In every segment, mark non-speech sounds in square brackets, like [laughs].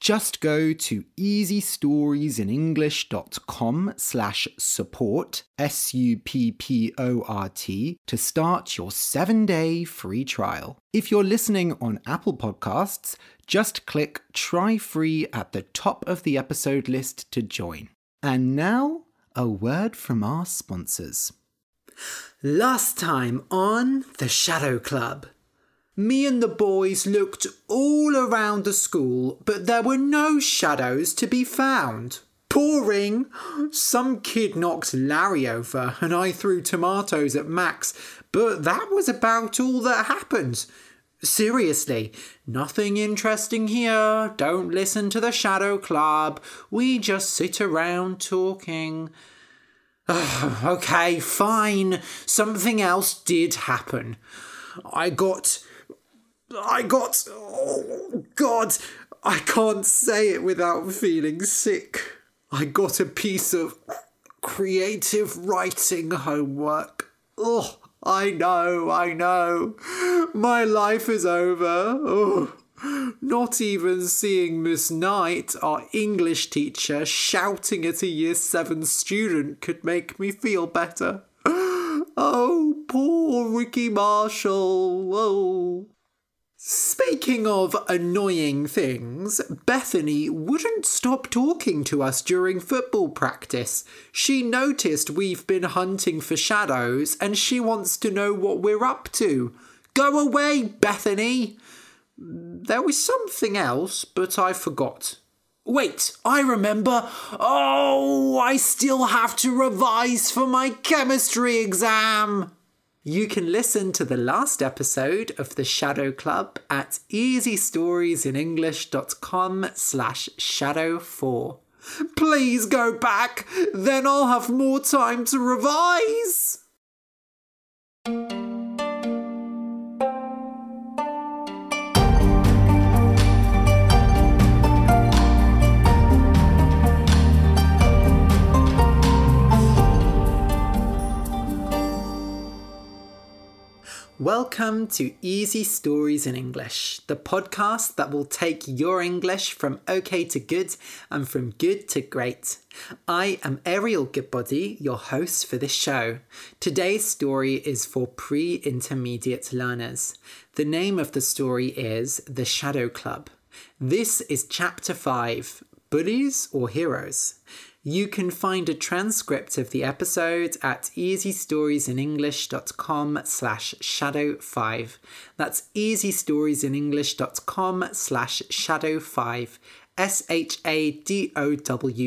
Just go to easystoriesinenglish.com slash support, S-U-P-P-O-R-T, to start your seven-day free trial. If you're listening on Apple Podcasts, just click Try Free at the top of the episode list to join. And now, a word from our sponsors. Last time on The Shadow Club. Me and the boys looked all around the school, but there were no shadows to be found. Boring! Some kid knocked Larry over, and I threw tomatoes at Max, but that was about all that happened. Seriously, nothing interesting here. Don't listen to the Shadow Club. We just sit around talking. [sighs] okay, fine. Something else did happen. I got. I got. Oh, God. I can't say it without feeling sick. I got a piece of creative writing homework. Oh, I know, I know. My life is over. Oh. Not even seeing Miss Knight, our English teacher, shouting at a year seven student could make me feel better. [gasps] Oh, poor Ricky Marshall. Oh. Speaking of annoying things, Bethany wouldn't stop talking to us during football practice. She noticed we've been hunting for shadows and she wants to know what we're up to. Go away, Bethany! There was something else, but I forgot. Wait, I remember. Oh, I still have to revise for my chemistry exam. You can listen to the last episode of The Shadow Club at easystoriesinenglish.com slash shadow4. Please go back, then I'll have more time to revise. Welcome to Easy Stories in English, the podcast that will take your English from okay to good and from good to great. I am Ariel Goodbody, your host for this show. Today's story is for pre intermediate learners. The name of the story is The Shadow Club. This is chapter 5 Bullies or Heroes. You can find a transcript of the episode at easystoriesinenglish.com slash shadow5. That's easystoriesinenglish.com slash shadow5. S-H-A-D-O-W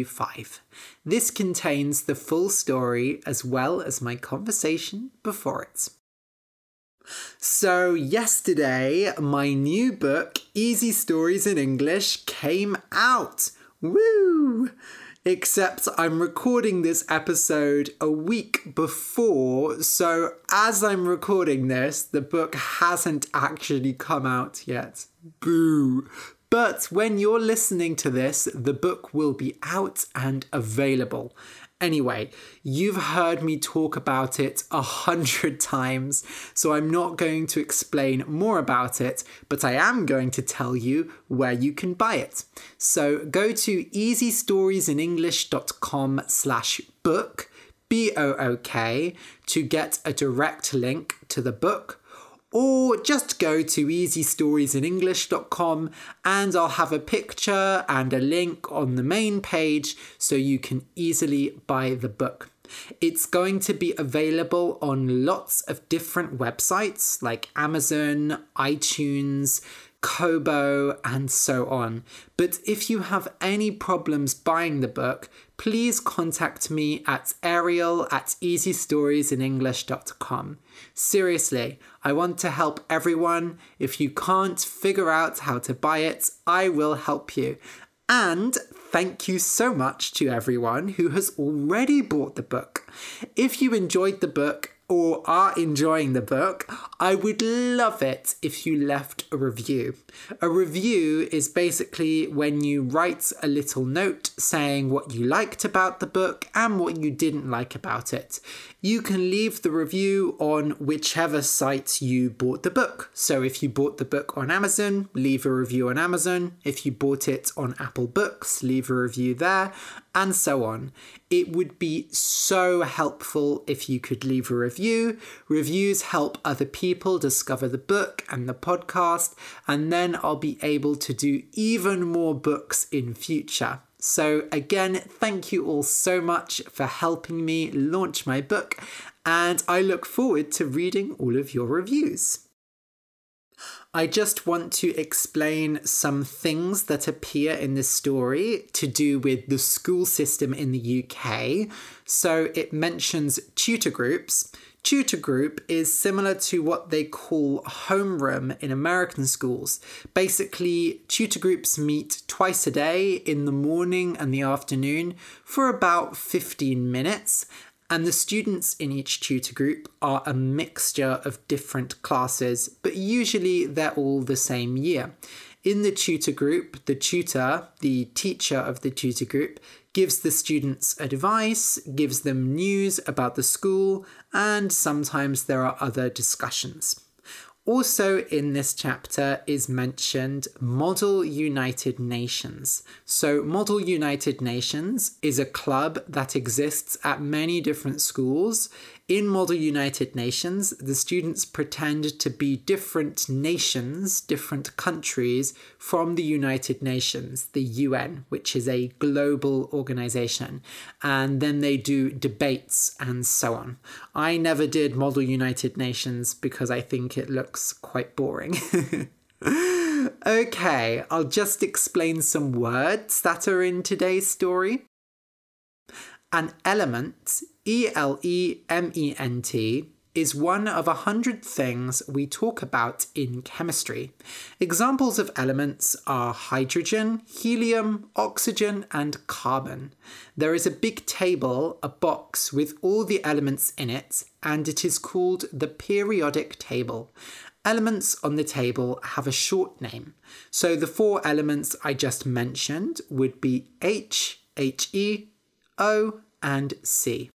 5. This contains the full story as well as my conversation before it. So, yesterday, my new book, Easy Stories in English, came out. Woo! Except I'm recording this episode a week before, so as I'm recording this, the book hasn't actually come out yet. Boo! But when you're listening to this, the book will be out and available. Anyway, you've heard me talk about it a hundred times, so I'm not going to explain more about it, but I am going to tell you where you can buy it. So go to easystoriesinenglish.com slash book, B-O-O-K, to get a direct link to the book or just go to easystoriesinenglish.com and I'll have a picture and a link on the main page so you can easily buy the book. It's going to be available on lots of different websites like Amazon, iTunes, Kobo, and so on. But if you have any problems buying the book, please contact me at ariel at easystoriesinenglish.com. Seriously, I want to help everyone. If you can't figure out how to buy it, I will help you. And thank you so much to everyone who has already bought the book. If you enjoyed the book, or are enjoying the book, I would love it if you left a review. A review is basically when you write a little note saying what you liked about the book and what you didn't like about it. You can leave the review on whichever site you bought the book. So if you bought the book on Amazon, leave a review on Amazon. If you bought it on Apple Books, leave a review there, and so on. It would be so helpful if you could leave a review. Reviews help other people discover the book and the podcast, and then I'll be able to do even more books in future. So, again, thank you all so much for helping me launch my book, and I look forward to reading all of your reviews. I just want to explain some things that appear in this story to do with the school system in the UK. So it mentions tutor groups. Tutor group is similar to what they call homeroom in American schools. Basically, tutor groups meet twice a day in the morning and the afternoon for about 15 minutes. And the students in each tutor group are a mixture of different classes, but usually they're all the same year. In the tutor group, the tutor, the teacher of the tutor group, gives the students advice, gives them news about the school, and sometimes there are other discussions. Also, in this chapter is mentioned Model United Nations. So, Model United Nations is a club that exists at many different schools. In Model United Nations, the students pretend to be different nations, different countries from the United Nations, the UN, which is a global organization. And then they do debates and so on. I never did Model United Nations because I think it looks quite boring. [laughs] okay, I'll just explain some words that are in today's story. An element, E L E M E N T, is one of a hundred things we talk about in chemistry. Examples of elements are hydrogen, helium, oxygen, and carbon. There is a big table, a box with all the elements in it, and it is called the periodic table. Elements on the table have a short name. So the four elements I just mentioned would be H, He, O, and C.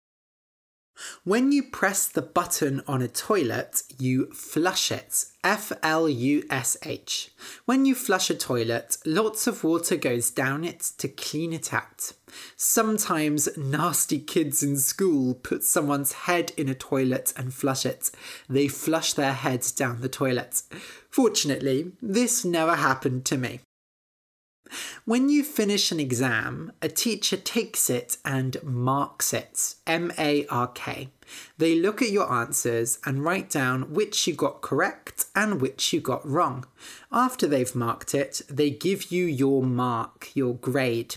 When you press the button on a toilet, you flush it. F L U S H. When you flush a toilet, lots of water goes down it to clean it out. Sometimes nasty kids in school put someone's head in a toilet and flush it. They flush their heads down the toilet. Fortunately, this never happened to me. When you finish an exam, a teacher takes it and marks it. M A R K. They look at your answers and write down which you got correct and which you got wrong. After they've marked it, they give you your mark, your grade.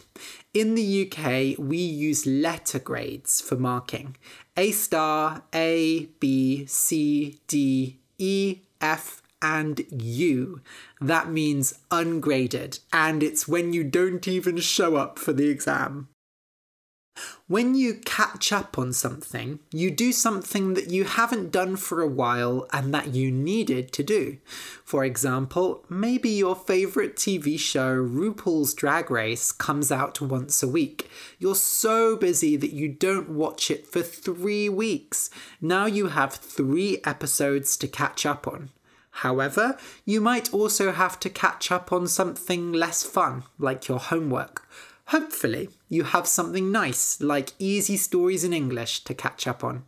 In the UK, we use letter grades for marking A star, A, B, C, D, E, F, and U. That means ungraded, and it's when you don't even show up for the exam. When you catch up on something, you do something that you haven't done for a while and that you needed to do. For example, maybe your favourite TV show, RuPaul's Drag Race, comes out once a week. You're so busy that you don't watch it for three weeks. Now you have three episodes to catch up on. However, you might also have to catch up on something less fun, like your homework. Hopefully, you have something nice, like easy stories in English, to catch up on.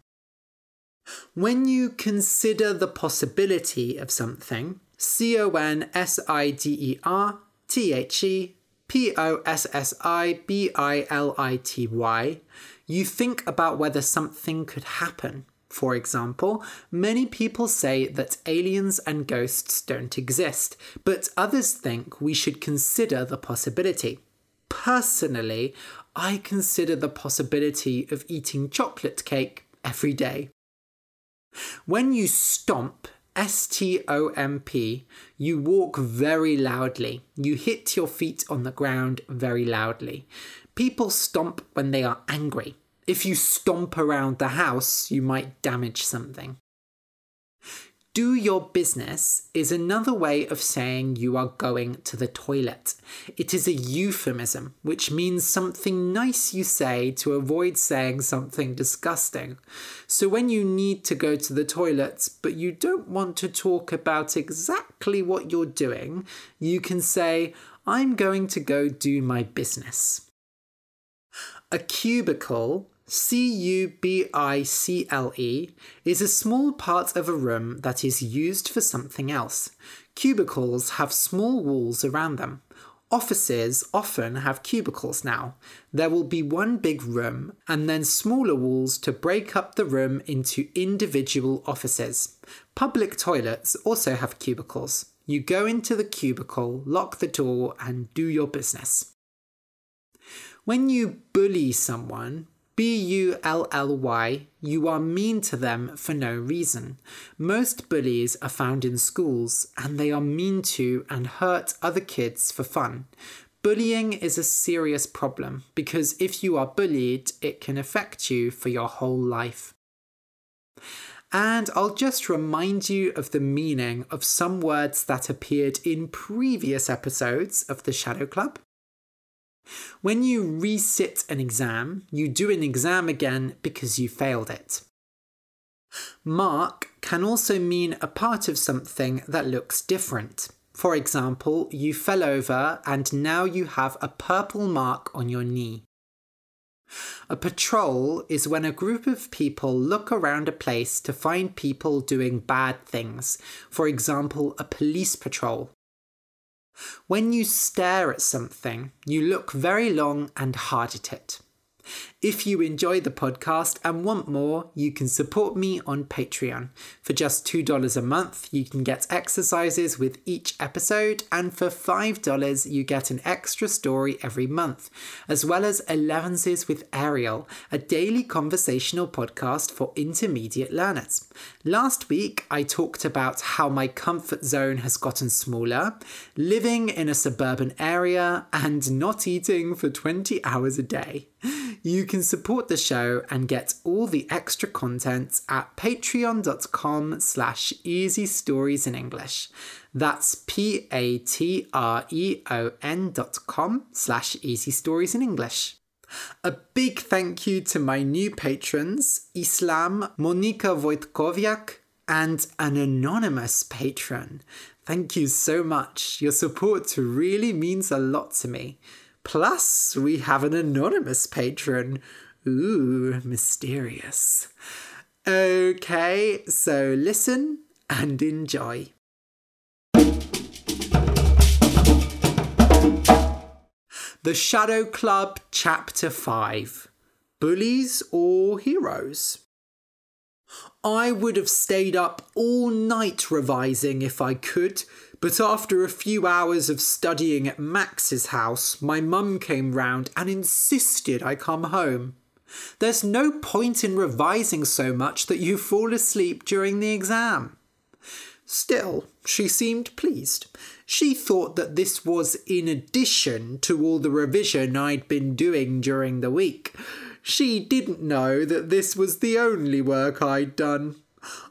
When you consider the possibility of something, C O N S I D E R T H E P O S S I B I L I T Y, You think about whether something could happen. For example, many people say that aliens and ghosts don't exist, but others think we should consider the possibility. Personally, I consider the possibility of eating chocolate cake every day. When you stomp, S T O M P, you walk very loudly. You hit your feet on the ground very loudly. People stomp when they are angry. If you stomp around the house, you might damage something. Do your business is another way of saying you are going to the toilet. It is a euphemism, which means something nice you say to avoid saying something disgusting. So when you need to go to the toilet, but you don't want to talk about exactly what you're doing, you can say, I'm going to go do my business. A cubicle C U B I C L E is a small part of a room that is used for something else. Cubicles have small walls around them. Offices often have cubicles now. There will be one big room and then smaller walls to break up the room into individual offices. Public toilets also have cubicles. You go into the cubicle, lock the door, and do your business. When you bully someone, B U L L Y, you are mean to them for no reason. Most bullies are found in schools and they are mean to and hurt other kids for fun. Bullying is a serious problem because if you are bullied, it can affect you for your whole life. And I'll just remind you of the meaning of some words that appeared in previous episodes of the Shadow Club. When you resit an exam, you do an exam again because you failed it. Mark can also mean a part of something that looks different. For example, you fell over and now you have a purple mark on your knee. A patrol is when a group of people look around a place to find people doing bad things, for example, a police patrol. When you stare at something, you look very long and hard at it. If you enjoy the podcast and want more, you can support me on Patreon. For just $2 a month, you can get exercises with each episode, and for $5, you get an extra story every month, as well as Elevenses with Ariel, a daily conversational podcast for intermediate learners. Last week, I talked about how my comfort zone has gotten smaller, living in a suburban area, and not eating for 20 hours a day. You can support the show and get all the extra content at patreon.com slash easy stories in English. That's p-a-t-r-e-o-n dot com slash easy stories in English. A big thank you to my new patrons, Islam, Monika Wojtkowiak, and an anonymous patron. Thank you so much. Your support really means a lot to me. Plus, we have an anonymous patron. Ooh, mysterious. Okay, so listen and enjoy. The Shadow Club, Chapter 5 Bullies or Heroes? I would have stayed up all night revising if I could, but after a few hours of studying at Max's house, my mum came round and insisted I come home. There's no point in revising so much that you fall asleep during the exam. Still, she seemed pleased. She thought that this was in addition to all the revision I'd been doing during the week. She didn't know that this was the only work I'd done.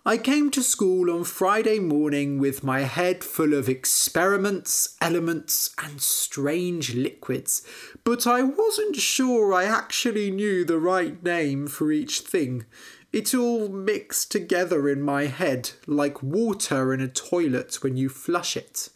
I came to school on Friday morning with my head full of experiments, elements, and strange liquids, but I wasn't sure I actually knew the right name for each thing. It all mixed together in my head like water in a toilet when you flush it.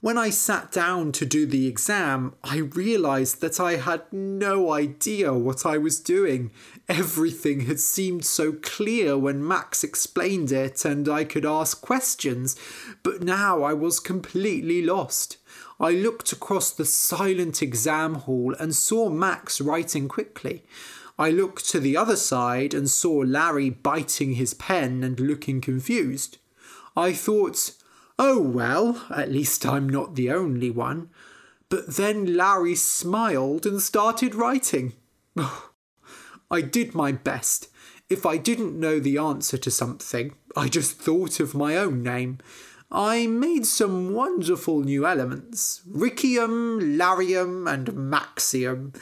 When I sat down to do the exam, I realised that I had no idea what I was doing. Everything had seemed so clear when Max explained it and I could ask questions, but now I was completely lost. I looked across the silent exam hall and saw Max writing quickly. I looked to the other side and saw Larry biting his pen and looking confused. I thought, oh well, at least I'm not the only one. But then Larry smiled and started writing. [sighs] Oh, I did my best. If I didn't know the answer to something, I just thought of my own name. I made some wonderful new elements Riccium, Larium, and Maxium.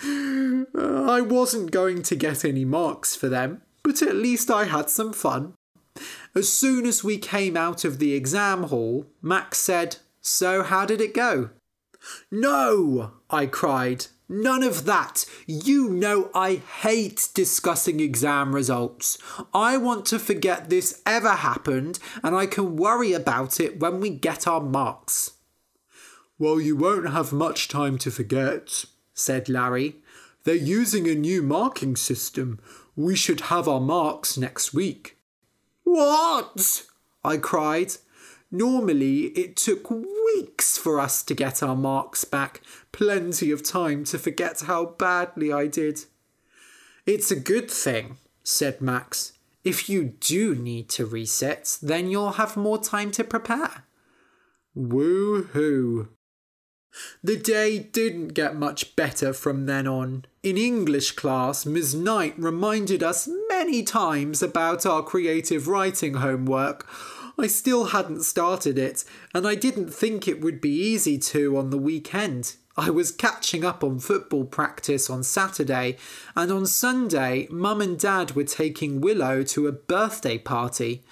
I wasn't going to get any marks for them, but at least I had some fun. As soon as we came out of the exam hall, Max said, So, how did it go? No! I cried. None of that. You know I hate discussing exam results. I want to forget this ever happened and I can worry about it when we get our marks. Well, you won't have much time to forget, said Larry. They're using a new marking system. We should have our marks next week. What? I cried. Normally, it took weeks for us to get our marks back, plenty of time to forget how badly I did. It's a good thing, said Max. If you do need to resit, then you'll have more time to prepare. Woo hoo. The day didn't get much better from then on. In English class, Ms. Knight reminded us many times about our creative writing homework I still hadn't started it, and I didn't think it would be easy to on the weekend. I was catching up on football practice on Saturday, and on Sunday, Mum and Dad were taking Willow to a birthday party.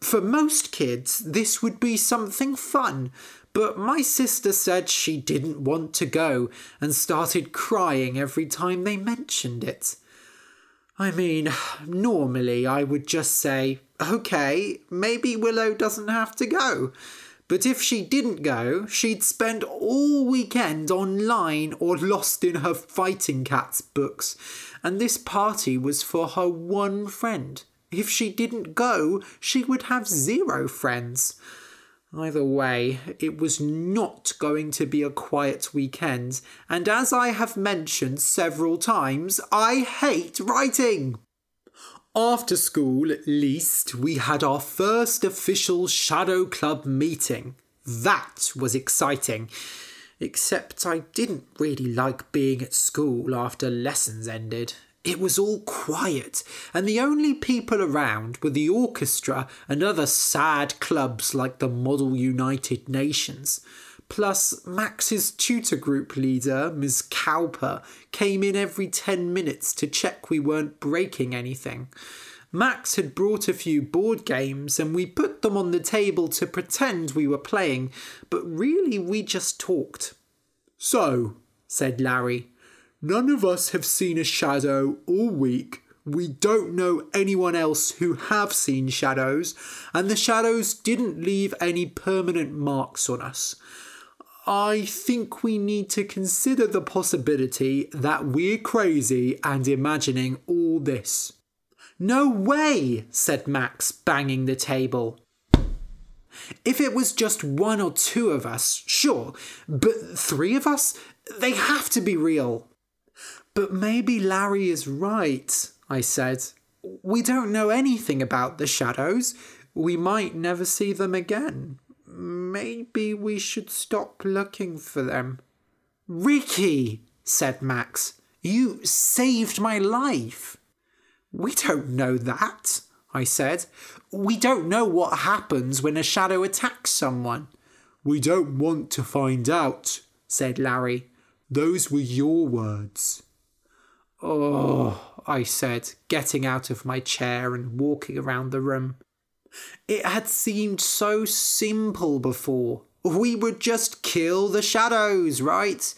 For most kids, this would be something fun, but my sister said she didn't want to go and started crying every time they mentioned it. I mean, normally I would just say, okay, maybe Willow doesn't have to go. But if she didn't go, she'd spend all weekend online or lost in her fighting cats books. And this party was for her one friend. If she didn't go, she would have zero friends. Either way, it was not going to be a quiet weekend, and as I have mentioned several times, I hate writing. After school, at least, we had our first official Shadow Club meeting. That was exciting. Except I didn't really like being at school after lessons ended. It was all quiet, and the only people around were the orchestra and other sad clubs like the Model United Nations. Plus, Max's tutor group leader, Ms. Cowper, came in every 10 minutes to check we weren't breaking anything. Max had brought a few board games and we put them on the table to pretend we were playing, but really we just talked. So, said Larry, none of us have seen a shadow all week. We don't know anyone else who have seen shadows, and the shadows didn't leave any permanent marks on us. I think we need to consider the possibility that we're crazy and imagining all this. No way, said Max, banging the table. If it was just one or two of us, sure, but three of us? They have to be real. But maybe Larry is right, I said. We don't know anything about the shadows. We might never see them again. Maybe we should stop looking for them. Ricky, said Max, you saved my life. We don't know that, I said. We don't know what happens when a shadow attacks someone. We don't want to find out, said Larry. Those were your words. Oh, I said, getting out of my chair and walking around the room. It had seemed so simple before. We would just kill the shadows, right?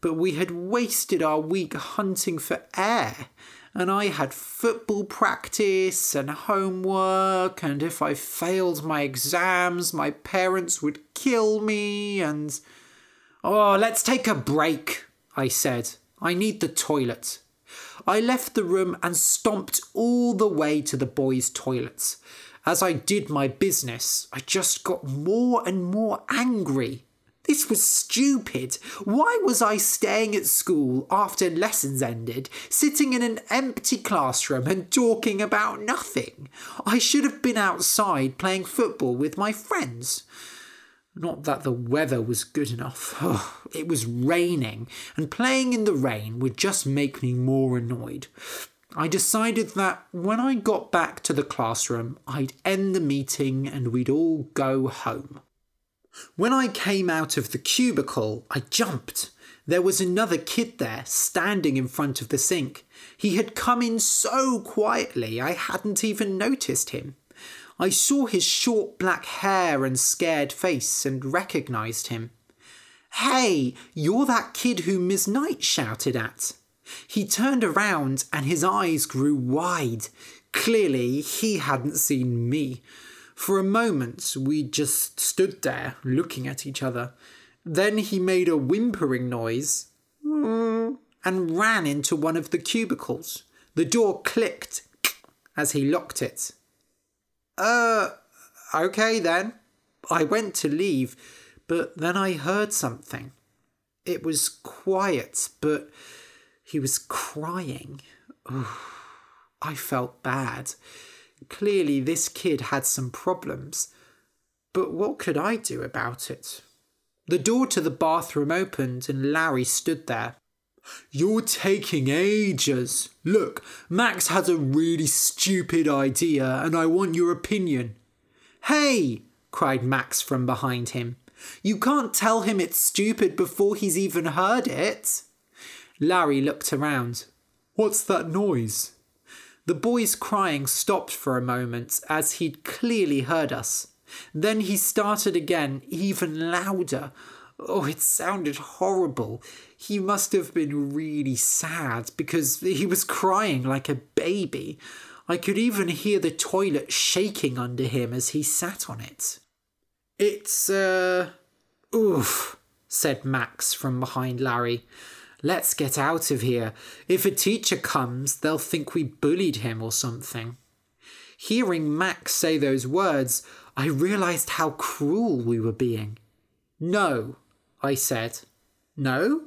But we had wasted our week hunting for air, and I had football practice and homework, and if I failed my exams, my parents would kill me, and. Oh, let's take a break, I said. I need the toilet. I left the room and stomped all the way to the boys' toilets. As I did my business, I just got more and more angry. This was stupid. Why was I staying at school after lessons ended, sitting in an empty classroom and talking about nothing? I should have been outside playing football with my friends. Not that the weather was good enough. Oh, it was raining, and playing in the rain would just make me more annoyed. I decided that when I got back to the classroom, I'd end the meeting and we'd all go home. When I came out of the cubicle, I jumped. There was another kid there, standing in front of the sink. He had come in so quietly I hadn't even noticed him. I saw his short black hair and scared face and recognised him. Hey, you're that kid who Miss Knight shouted at. He turned around and his eyes grew wide. Clearly, he hadn't seen me. For a moment, we just stood there looking at each other. Then he made a whimpering noise and ran into one of the cubicles. The door clicked as he locked it. Uh, okay then. I went to leave, but then I heard something. It was quiet, but he was crying. I felt bad. Clearly, this kid had some problems. But what could I do about it? The door to the bathroom opened and Larry stood there. You're taking ages. Look, Max has a really stupid idea and I want your opinion. Hey! cried Max from behind him. You can't tell him it's stupid before he's even heard it. Larry looked around. What's that noise? The boy's crying stopped for a moment as he'd clearly heard us. Then he started again, even louder. Oh, it sounded horrible. He must have been really sad because he was crying like a baby. I could even hear the toilet shaking under him as he sat on it. It's, uh, oof, said Max from behind Larry. Let's get out of here. If a teacher comes, they'll think we bullied him or something. Hearing Max say those words, I realized how cruel we were being. No, I said. No?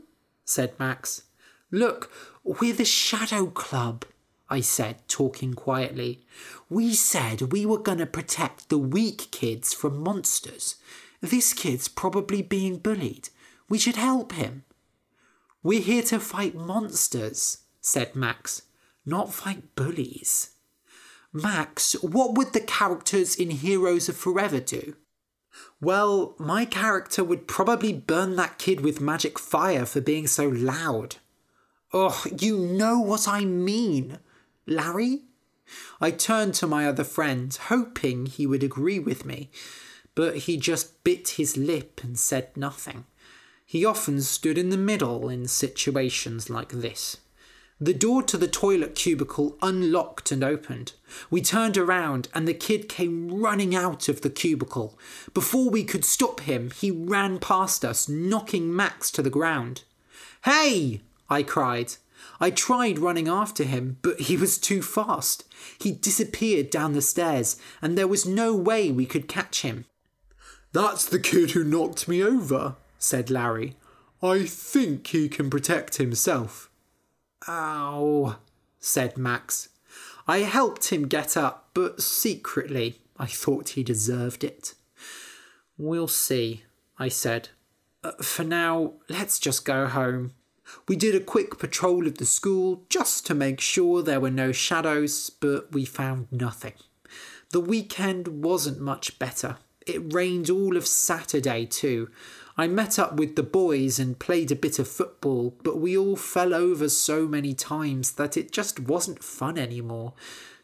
said Max. Look, we're the Shadow Club, I said, talking quietly. We said we were going to protect the weak kids from monsters. This kid's probably being bullied. We should help him. We're here to fight monsters, said Max, not fight bullies. Max, what would the characters in Heroes of Forever do? Well, my character would probably burn that kid with magic fire for being so loud. Oh, you know what I mean, Larry? I turned to my other friend, hoping he would agree with me, but he just bit his lip and said nothing. He often stood in the middle in situations like this. The door to the toilet cubicle unlocked and opened. We turned around and the kid came running out of the cubicle. Before we could stop him, he ran past us, knocking Max to the ground. Hey! I cried. I tried running after him, but he was too fast. He disappeared down the stairs, and there was no way we could catch him. That's the kid who knocked me over, said Larry. I think he can protect himself. Ow, said Max. I helped him get up, but secretly I thought he deserved it. We'll see, I said. Uh, for now, let's just go home. We did a quick patrol of the school just to make sure there were no shadows, but we found nothing. The weekend wasn't much better. It rained all of Saturday, too. I met up with the boys and played a bit of football, but we all fell over so many times that it just wasn't fun anymore.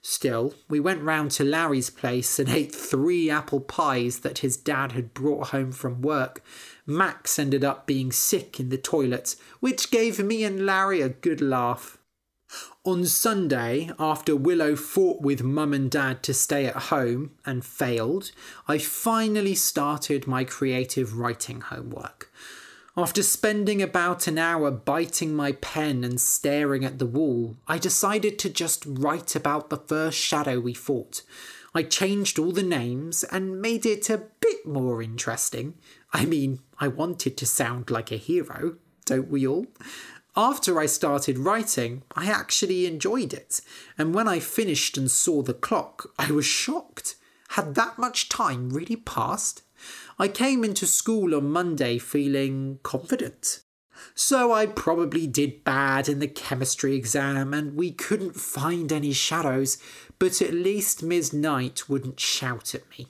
Still, we went round to Larry's place and [laughs] ate three apple pies that his dad had brought home from work. Max ended up being sick in the toilet, which gave me and Larry a good laugh. On Sunday, after Willow fought with mum and dad to stay at home and failed, I finally started my creative writing homework. After spending about an hour biting my pen and staring at the wall, I decided to just write about the first shadow we fought. I changed all the names and made it a bit more interesting. I mean, I wanted to sound like a hero, don't we all? After I started writing, I actually enjoyed it, and when I finished and saw the clock, I was shocked. Had that much time really passed? I came into school on Monday feeling confident. So I probably did bad in the chemistry exam and we couldn't find any shadows, but at least Ms. Knight wouldn't shout at me.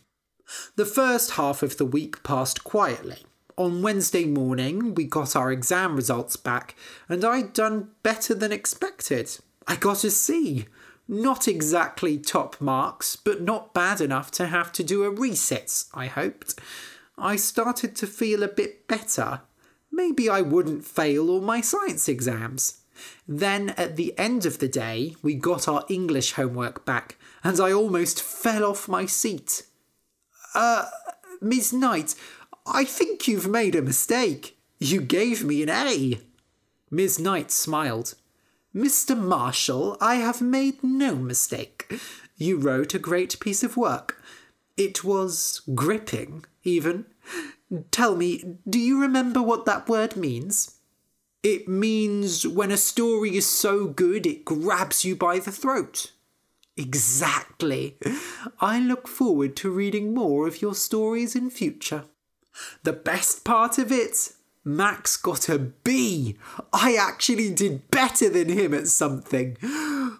The first half of the week passed quietly. On Wednesday morning, we got our exam results back, and I'd done better than expected. I got a C. Not exactly top marks, but not bad enough to have to do a resit, I hoped. I started to feel a bit better. Maybe I wouldn't fail all my science exams. Then, at the end of the day, we got our English homework back, and I almost fell off my seat. Uh, Miss Knight, I think you've made a mistake. You gave me an A. Miss Knight smiled. Mr. Marshall, I have made no mistake. You wrote a great piece of work. It was gripping, even. Tell me, do you remember what that word means? It means when a story is so good it grabs you by the throat. Exactly. I look forward to reading more of your stories in future. The best part of it? Max got a B. I actually did better than him at something.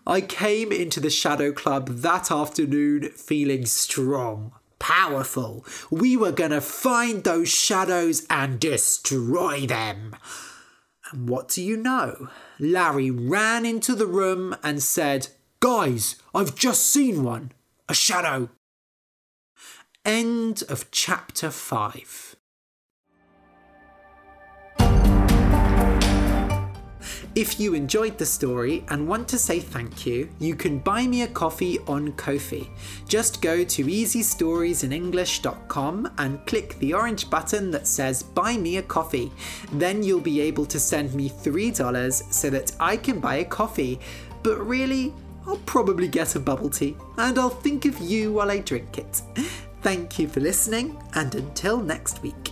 I came into the Shadow Club that afternoon feeling strong, powerful. We were to find those shadows and destroy them. And what do you know? Larry ran into the room and said, Guys, I've just seen one. A shadow. End of chapter 5. If you enjoyed the story and want to say thank you, you can buy me a coffee on Ko-fi. Just go to easystoriesinenglish.com and click the orange button that says Buy Me a Coffee. Then you'll be able to send me $3 so that I can buy a coffee. But really, I'll probably get a bubble tea and I'll think of you while I drink it. Thank you for listening, and until next week.